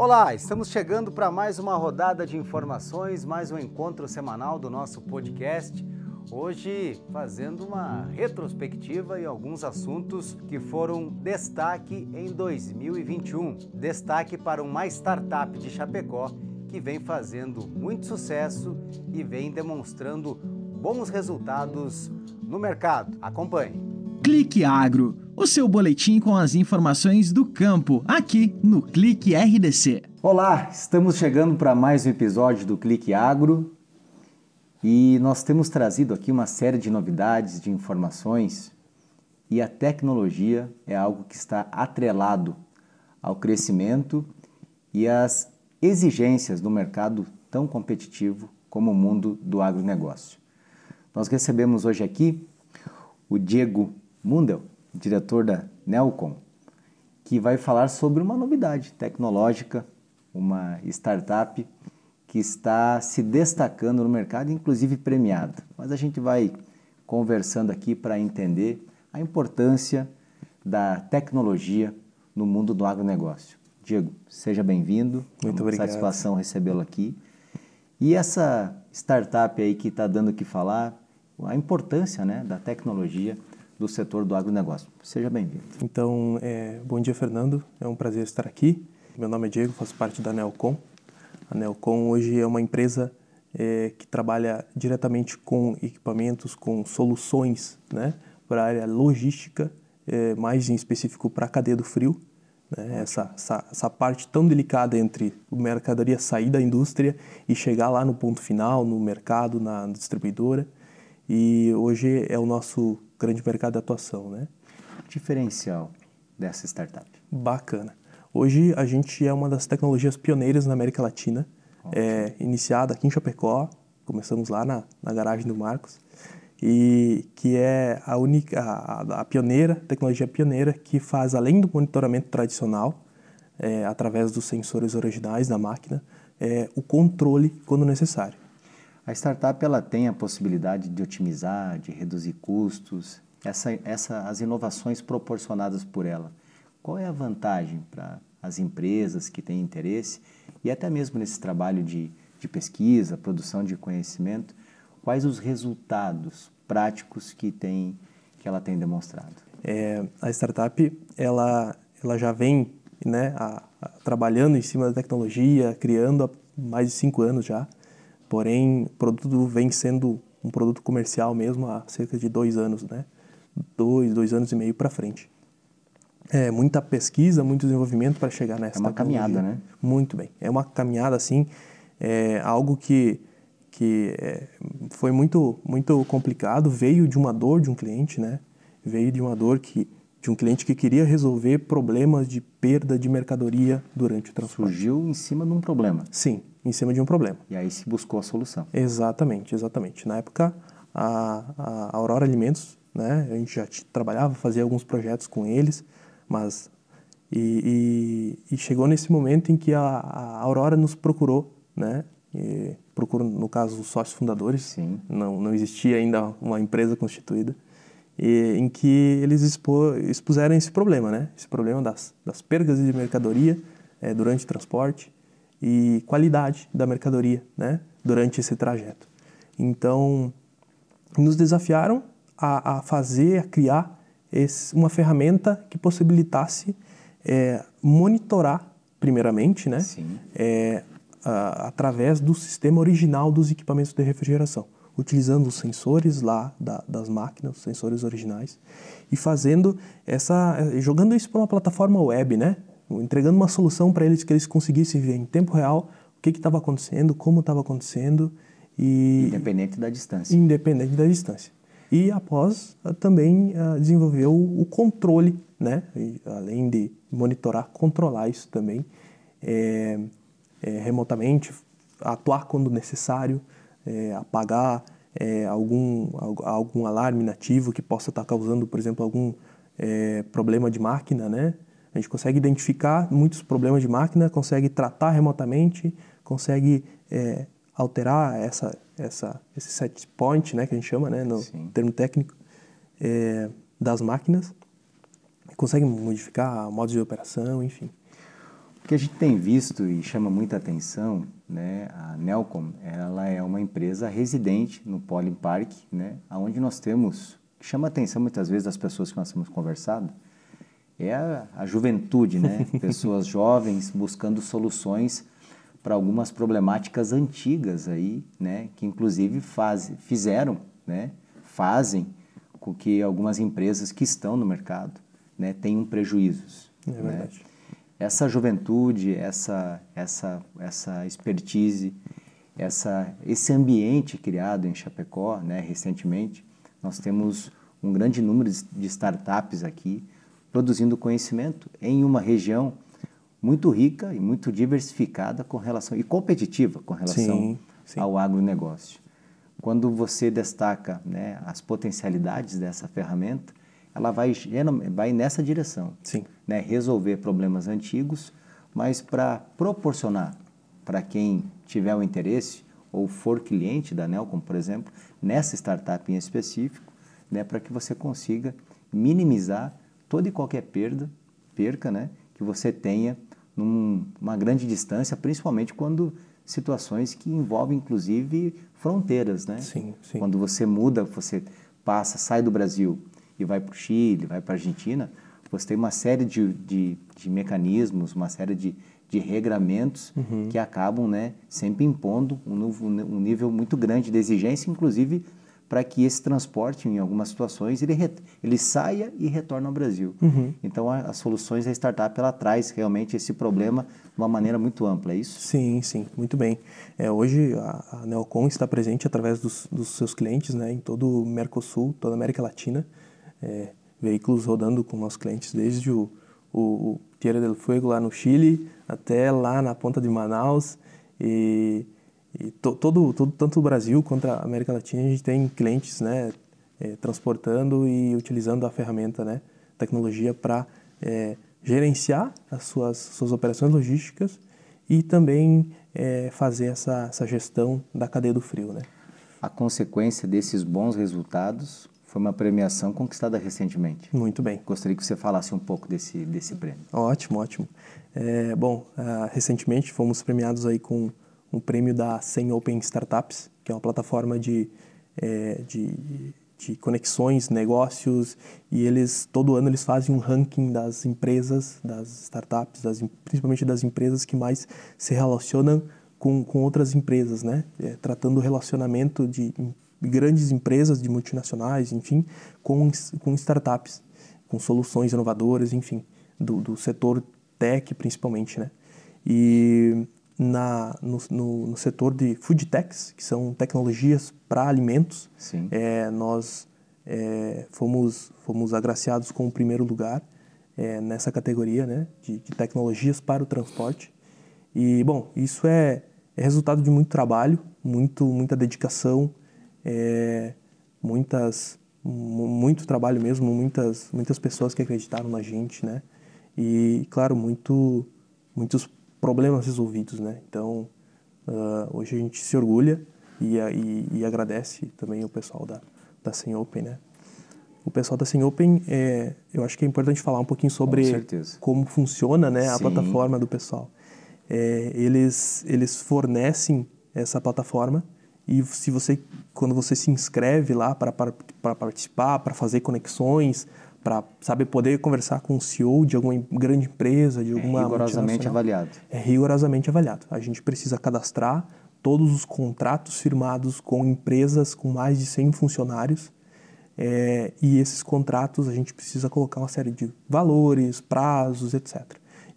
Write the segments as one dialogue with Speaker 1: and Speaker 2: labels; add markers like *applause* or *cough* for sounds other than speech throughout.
Speaker 1: Olá, estamos chegando para mais uma rodada de informações, mais um encontro semanal do nosso podcast. Hoje fazendo uma retrospectiva em alguns assuntos que foram destaque em 2021. Destaque para uma startup de Chapecó que vem fazendo muito sucesso e vem demonstrando bons resultados no mercado. Acompanhe.
Speaker 2: Clique Agro, o seu boletim com as informações do campo, aqui no Clique RDC.
Speaker 1: Olá, estamos chegando para mais um episódio do Clique Agro e nós temos trazido aqui uma série de novidades, de informações e a tecnologia é algo que está atrelado ao crescimento e às exigências do mercado tão competitivo como o mundo do agronegócio. Nós recebemos hoje aqui o Diego Mundel, diretor da Nelcom, que vai falar sobre uma novidade tecnológica, uma startup que está se destacando no mercado, inclusive premiada. Mas a gente vai conversando aqui para entender a importância da tecnologia no mundo do agronegócio. Diego, seja bem-vindo.
Speaker 3: Muito
Speaker 1: é
Speaker 3: obrigado.
Speaker 1: Satisfação recebê-lo aqui. E essa startup aí que está dando o que falar, a importância né, da tecnologia do setor do agronegócio. Seja bem-vindo.
Speaker 3: Então, é, bom dia, Fernando. É um prazer estar aqui. Meu nome é Diego, faço parte da Nelcom. A Nelcom hoje é uma empresa é, que trabalha diretamente com equipamentos, com soluções né, para a área logística, é, mais em específico para a cadeia do frio. Né, essa, essa, essa parte tão delicada entre mercadoria sair da indústria e chegar lá no ponto final, no mercado, na distribuidora. E hoje é o nosso grande mercado de atuação. Né?
Speaker 1: Diferencial dessa startup?
Speaker 3: Bacana. Hoje a gente é uma das tecnologias pioneiras na América Latina, é, iniciada aqui em Chapecó, começamos lá na, na garagem do Marcos, e que é a única, a, a pioneira, tecnologia pioneira que faz além do monitoramento tradicional, é, através dos sensores originais da máquina, é, o controle quando necessário.
Speaker 1: A startup ela tem a possibilidade de otimizar, de reduzir custos, essa, essa, as inovações proporcionadas por ela. Qual é a vantagem para as empresas que têm interesse e até mesmo nesse trabalho de, de pesquisa, produção de conhecimento, quais os resultados práticos que, tem, que ela tem demonstrado?
Speaker 3: É, a startup ela, ela já vem né, a, a, trabalhando em cima da tecnologia, criando há mais de cinco anos já. Porém, o produto vem sendo um produto comercial mesmo há cerca de dois anos, né? Dois, dois anos e meio para frente. É muita pesquisa, muito desenvolvimento para chegar nessa.
Speaker 1: É uma caminhada, né?
Speaker 3: Muito bem. É uma caminhada assim, é algo que que é, foi muito muito complicado. Veio de uma dor de um cliente, né? Veio de uma dor que de um cliente que queria resolver problemas de perda de mercadoria durante o transporte.
Speaker 1: Surgiu em cima de um problema.
Speaker 3: Sim, em cima de um problema.
Speaker 1: E aí se buscou a solução.
Speaker 3: Exatamente, exatamente. Na época, a, a Aurora Alimentos, né, a gente já trabalhava, fazia alguns projetos com eles, mas e, e, e chegou nesse momento em que a, a Aurora nos procurou, né, procurou no caso os sócios fundadores.
Speaker 1: Sim.
Speaker 3: Não, não existia ainda uma empresa constituída. E, em que eles expo, expuseram esse problema, né? Esse problema das, das perdas de mercadoria é, durante o transporte e qualidade da mercadoria, né? Durante esse trajeto. Então, nos desafiaram a, a fazer, a criar esse, uma ferramenta que possibilitasse é, monitorar, primeiramente, né?
Speaker 1: Sim.
Speaker 3: É, a, através do sistema original dos equipamentos de refrigeração utilizando os sensores lá da, das máquinas, os sensores originais, e fazendo essa, jogando isso para uma plataforma web, né? Entregando uma solução para eles que eles conseguissem ver em tempo real o que estava acontecendo, como estava acontecendo e
Speaker 1: independente da distância.
Speaker 3: Independente da distância. E após também uh, desenvolveu o controle, né? E, além de monitorar, controlar isso também é, é, remotamente, atuar quando necessário é, apagar é, algum, algum alarme nativo que possa estar causando, por exemplo, algum é, problema de máquina, né? A gente consegue identificar muitos problemas de máquina, consegue tratar remotamente, consegue é, alterar essa, essa, esse set point, né, que a gente chama, né, no
Speaker 1: Sim.
Speaker 3: termo técnico, é, das máquinas, consegue modificar modos de operação, enfim.
Speaker 1: O que a gente tem visto e chama muita atenção, né, a Nelcom, ela é uma empresa residente no Poly Park, né, onde nós temos, que chama a atenção muitas vezes das pessoas que nós temos conversado, é a, a juventude, né, *laughs* pessoas jovens buscando soluções para algumas problemáticas antigas aí, né, que inclusive faz, fizeram, né, fazem com que algumas empresas que estão no mercado, né, tenham prejuízos.
Speaker 3: É
Speaker 1: né? Essa juventude, essa, essa, essa expertise, essa, esse ambiente criado em Chapecó, né, recentemente, nós temos um grande número de startups aqui produzindo conhecimento em uma região muito rica e muito diversificada com relação e competitiva com relação
Speaker 3: Sim, sim.
Speaker 1: ao agronegócio. Quando você destaca né, as potencialidades dessa ferramenta, ela vai, vai nessa direção
Speaker 3: Sim.
Speaker 1: né, resolver problemas antigos, mas para proporcionar para quem tiver o interesse ou for cliente da Nelcom, por exemplo, nessa startup em específico, né, para que você consiga minimizar toda e qualquer perda, perca, né, que você tenha numa grande distância, principalmente quando situações que envolvem inclusive fronteiras, né?
Speaker 3: Sim, sim.
Speaker 1: Quando você muda, você passa, sai do Brasil e vai para o Chile, vai para a Argentina, você tem uma série de, de, de mecanismos, uma série de, de regramentos
Speaker 3: Uhum.
Speaker 1: que acabam né, sempre impondo um, novo- um nível muito grande de exigência, inclusive para que esse transporte, em algumas situações, ele, ele saia e retorne ao Brasil.
Speaker 3: Uhum.
Speaker 1: Então, a- as soluções da startup, ela traz realmente esse problema de uma maneira muito ampla, é isso?
Speaker 3: Sim, sim, muito bem. É, hoje a, a Neocom está presente através dos, dos seus clientes né, em todo o Mercosul, toda a América Latina. É, veículos rodando com nossos clientes desde o, o, o Tierra del Fuego lá no Chile até lá na ponta de Manaus. E, e to, todo, todo, tanto o Brasil quanto a América Latina, a gente tem clientes né, é, transportando e utilizando a ferramenta, né, tecnologia para é, gerenciar as suas, suas operações logísticas e também é, fazer essa, essa gestão da cadeia do frio, né?
Speaker 1: A consequência desses bons resultados foi uma premiação conquistada recentemente.
Speaker 3: Muito bem.
Speaker 1: Gostaria que você falasse um pouco desse, desse prêmio.
Speaker 3: Ótimo, ótimo. É, bom, ah, recentemente fomos premiados aí com um prêmio da 100 Open Startups, que é uma plataforma de, é, de, de conexões, negócios, e eles, todo ano, eles fazem um ranking das empresas, das startups, das, principalmente das empresas que mais se relacionam com, com outras empresas, né? É, tratando o relacionamento de grandes empresas, de multinacionais, enfim, com, com startups, com soluções inovadoras, enfim, do, do setor tech principalmente, né? E na, no, no, no setor de food techs, que são tecnologias para alimentos,
Speaker 1: Sim.
Speaker 3: é, nós é, fomos, fomos agraciados com o primeiro lugar é, nessa categoria né, de, de tecnologias para o transporte. E, bom, isso é, é resultado de muito trabalho, muito, muita dedicação, é, muitas, mu- muito trabalho mesmo, muitas, muitas pessoas que acreditaram na gente, né? E, claro, muito, muitos problemas resolvidos, né? Então, ah, hoje a gente se orgulha e, e, e agradece também o pessoal da, da Sem Open, né? O pessoal da Sem Open, é, eu acho que é importante falar um pouquinho sobre
Speaker 1: certeza.
Speaker 3: como funciona né, a
Speaker 1: Sim.
Speaker 3: plataforma do pessoal. É, eles, eles fornecem essa plataforma e se você, quando você se inscreve lá para participar, para fazer conexões, para saber poder conversar com o CEO de alguma grande empresa, de
Speaker 1: É
Speaker 3: alguma
Speaker 1: rigorosamente
Speaker 3: multinacional,
Speaker 1: avaliado.
Speaker 3: é rigorosamente avaliado. A gente precisa cadastrar todos os contratos firmados com empresas com mais de 100 funcionários é, e esses contratos a gente precisa colocar uma série de valores, prazos, etc.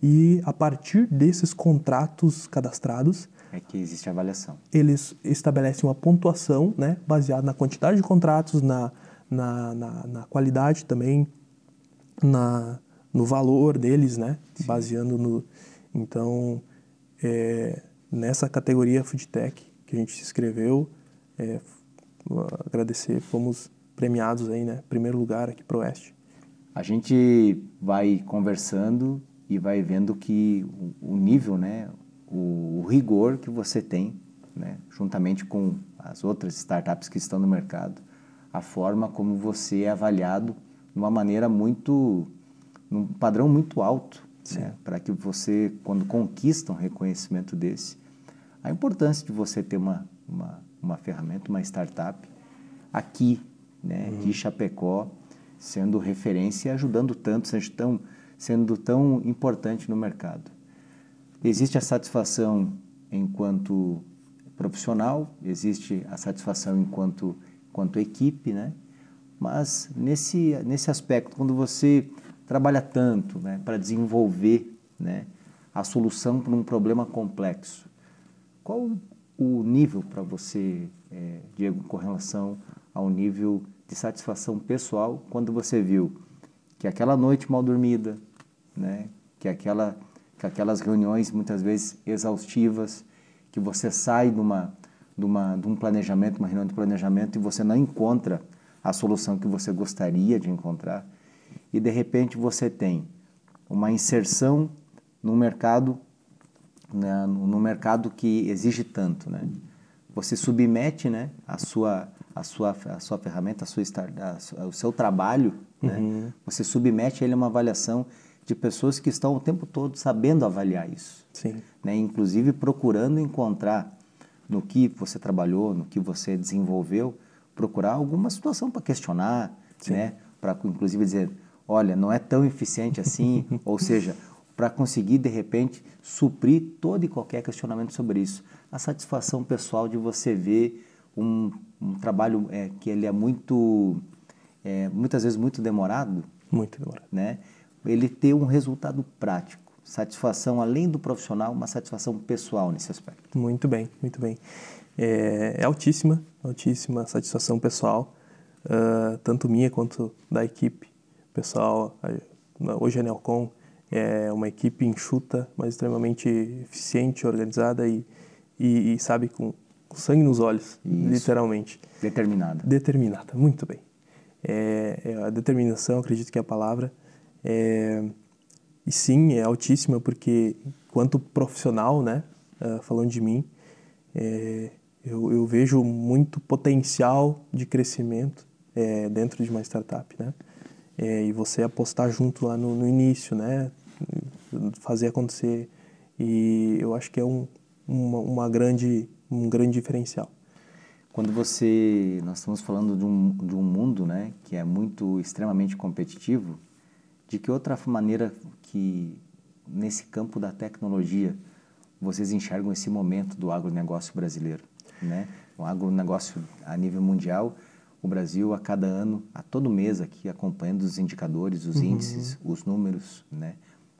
Speaker 3: E a partir desses contratos cadastrados,
Speaker 1: É que existe avaliação.
Speaker 3: eles estabelecem uma pontuação, né, baseada na quantidade de contratos, na, na, na, na qualidade também, na, no valor deles, né, baseando no... Então, é, nessa categoria Food Tech que a gente se inscreveu, é, agradecer, fomos premiados aí, né, primeiro lugar aqui pro Oeste.
Speaker 1: A gente vai conversando e vai vendo que o, o nível, né, o, o rigor que você tem, né, juntamente com as outras startups que estão no mercado, a forma como você é avaliado de uma maneira muito, num padrão muito alto, né? para que você, quando conquista um reconhecimento desse, a importância de você ter uma, uma, uma ferramenta, uma startup aqui, né, uhum. de Chapecó, sendo referência e ajudando tanto, sendo tão, sendo tão importante no mercado. Existe a satisfação enquanto profissional, existe a satisfação enquanto, enquanto equipe, né? Mas nesse, nesse aspecto, quando você trabalha tanto né, para desenvolver né, a solução para um problema complexo, qual o nível para você, é, Diego, com relação ao nível de satisfação pessoal quando você viu que aquela noite mal dormida, né, que, aquela, que aquelas reuniões muitas vezes exaustivas, que você sai de, uma, de, uma, de um planejamento, uma reunião de planejamento e você não encontra a solução que você gostaria de encontrar e de repente você tem uma inserção no mercado né, no mercado que exige tanto, né? Você submete, né, a sua a sua a sua ferramenta, a sua a, o seu trabalho, né? uhum. né? Você submete ele a uma avaliação de pessoas que estão o tempo todo sabendo avaliar isso,
Speaker 3: Sim.
Speaker 1: né? Inclusive procurando encontrar no que você trabalhou, no que você desenvolveu, procurar alguma situação para questionar, Sim. né? Para inclusive dizer, olha, não é tão eficiente assim, *laughs* ou seja, para conseguir de repente suprir todo e qualquer questionamento sobre isso. A satisfação pessoal de você ver um, um trabalho é, que ele é muito, é, muitas vezes muito demorado,
Speaker 3: muito demorado,
Speaker 1: né? Ele ter um resultado prático, satisfação além do profissional, uma satisfação pessoal nesse aspecto.
Speaker 3: Muito bem, muito bem. É, é altíssima, altíssima satisfação pessoal, uh, tanto minha quanto da equipe. Pessoal, hoje a Nelcom é uma equipe enxuta, mas extremamente eficiente, organizada e, e, e sabe, com, com, sangue nos olhos, Isso. literalmente.
Speaker 1: Determinada.
Speaker 3: Determinada, muito bem. É, é, a determinação, acredito que é a palavra. É, e sim, é altíssima porque, quanto profissional, né, uh, falando de mim, é, eu, eu, vejo muito potencial de crescimento é, dentro de uma startup, né? É, e você apostar junto lá no, no, início, né? Fazer acontecer. E eu acho que é um, uma, uma grande, um grande diferencial.
Speaker 1: Quando você, nós estamos falando de um, de um mundo, né, que é muito extremamente competitivo, de que outra maneira que nesse campo da tecnologia vocês enxergam esse momento do agronegócio brasileiro? né? O agronegócio a nível mundial, o Brasil a cada ano, a todo mês aqui, acompanhando os indicadores, os uhum. índices, os números, né?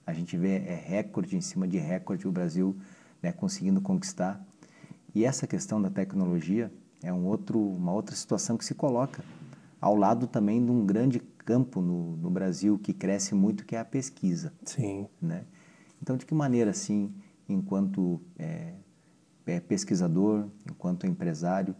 Speaker 1: A gente vê é recorde em cima de recorde o Brasil né, conseguindo conquistar. E essa questão da tecnologia é um outro, uma outra situação que se coloca ao lado também de um grande campo no, no Brasil que cresce muito, que é a pesquisa.
Speaker 3: Sim.
Speaker 1: Né? Então, de que maneira, assim, enquanto é, é, pesquisador, enquanto empresário,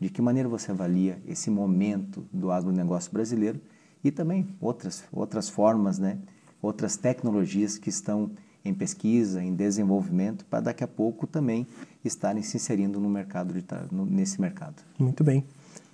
Speaker 1: de que maneira você avalia esse momento do agronegócio brasileiro e também outras, outras formas, né, outras tecnologias que estão em pesquisa, em desenvolvimento, para daqui a pouco também estarem se inserindo no mercado de, no, nesse mercado.
Speaker 3: Muito bem.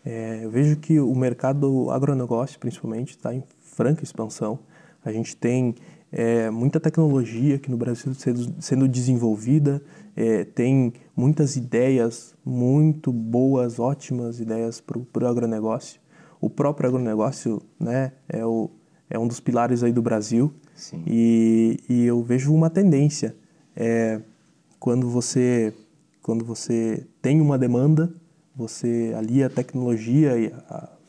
Speaker 3: É, eu vejo que o mercado agronegócio, principalmente, está em franca expansão. A gente tem é, muita tecnologia aqui no Brasil sendo, sendo desenvolvida, é, tem muitas ideias muito boas, ótimas ideias para o agronegócio. O próprio agronegócio né, é, o, é um dos pilares aí do Brasil
Speaker 1: Sim.
Speaker 3: E, e eu vejo uma tendência. É, quando, você, quando você tem uma demanda, você alia a tecnologia e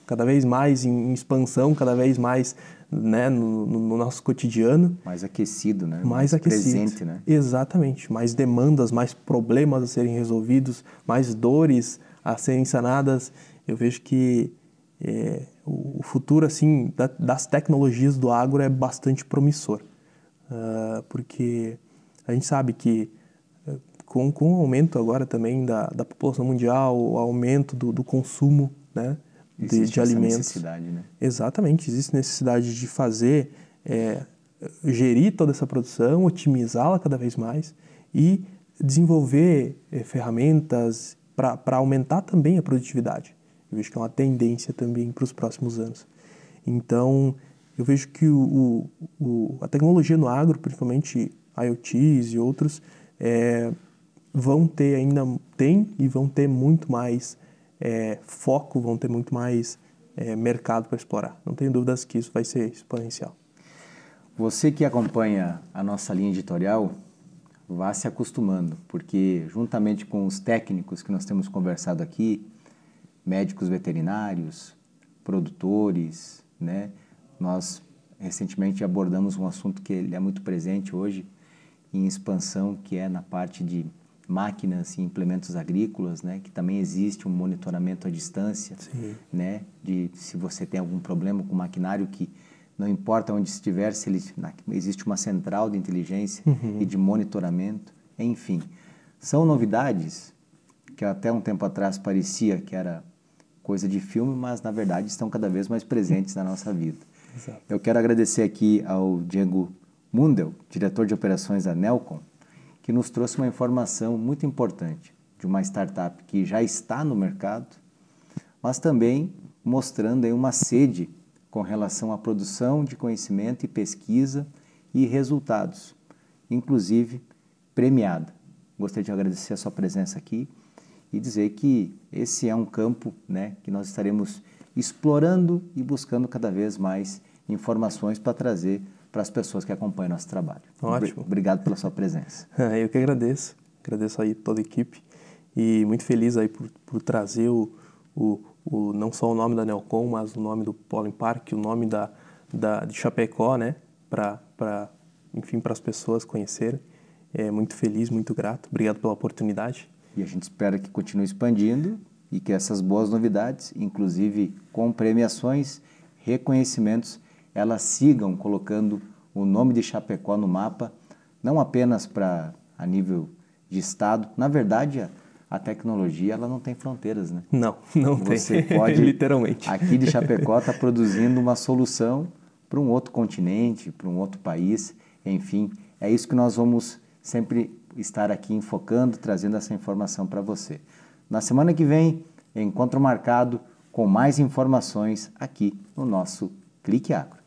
Speaker 3: cada vez mais em, expansão, cada vez mais né, no, no, nosso cotidiano.
Speaker 1: Mais aquecido, né?
Speaker 3: Mais, mais aquecido.
Speaker 1: presente, né?
Speaker 3: Exatamente. Mais demandas, mais problemas a serem resolvidos, mais dores a serem sanadas. Eu vejo que é, o futuro assim da, das tecnologias do agro é bastante promissor. Uh, porque a gente sabe que com, com o aumento agora também da, da população mundial, o aumento do, do consumo, né?
Speaker 1: de,
Speaker 3: de alimentos.
Speaker 1: necessidade, né?
Speaker 3: Exatamente, existe necessidade de fazer, é, gerir toda essa produção, otimizá-la cada vez mais e desenvolver é, ferramentas para aumentar também a produtividade. Eu vejo que é uma tendência também para os próximos anos. Então, eu vejo que o, o, a tecnologia no agro, principalmente IoTs e outros, é, vão ter ainda, tem e vão ter muito mais é, foco, vão ter muito mais é, mercado para explorar. Não tenho dúvidas que isso vai ser exponencial.
Speaker 1: Você que acompanha a nossa linha editorial, vá se acostumando, porque juntamente com os técnicos que nós temos conversado aqui, médicos veterinários, produtores, né, nós recentemente abordamos um assunto que ele é muito presente hoje em expansão, que é na parte de máquinas e implementos agrícolas, né, que também existe um monitoramento à distância, Sim. né, de se você tem algum problema com o maquinário que não importa onde estiver, se ele, existe uma central de inteligência uhum. e de monitoramento, enfim, são novidades que até um tempo atrás parecia que era coisa de filme, mas na verdade estão cada vez mais presentes na nossa vida. Exato. Eu quero agradecer aqui ao Diego Mundel, diretor de operações da Nelcom, que nos trouxe uma informação muito importante de uma startup que já está no mercado, mas também mostrando aí uma sede com relação à produção de conhecimento e pesquisa e resultados, inclusive premiada. Gostaria de agradecer a sua presença aqui e dizer que esse é um campo né, que nós estaremos explorando e buscando cada vez mais informações para trazer para as pessoas que acompanham nosso trabalho.
Speaker 3: Ótimo.
Speaker 1: Obrigado pela sua presença. *laughs*
Speaker 3: Eu que agradeço. Agradeço aí toda a equipe e muito feliz aí por, por trazer o, o, o, não só o nome da Nelcom, mas o nome do Pollen Park, o nome da, da, de Chapecó, né? Para, enfim, para as pessoas conhecerem. É muito feliz, muito grato. Obrigado pela oportunidade.
Speaker 1: E a gente espera que continue expandindo e que essas boas novidades, inclusive com premiações, reconhecimentos, elas sigam colocando o nome de Chapecó no mapa, não apenas para a nível de estado, na verdade a, a, tecnologia ela não tem fronteiras, né?
Speaker 3: Não, não
Speaker 1: Você
Speaker 3: tem. *laughs*
Speaker 1: pode
Speaker 3: literalmente.
Speaker 1: Aqui de Chapecó está produzindo uma solução para um outro continente, para um outro país, enfim, é isso que nós vamos sempre estar aqui enfocando, trazendo essa informação para você. Na semana que vem, encontro marcado com mais informações aqui no nosso Clique Agro.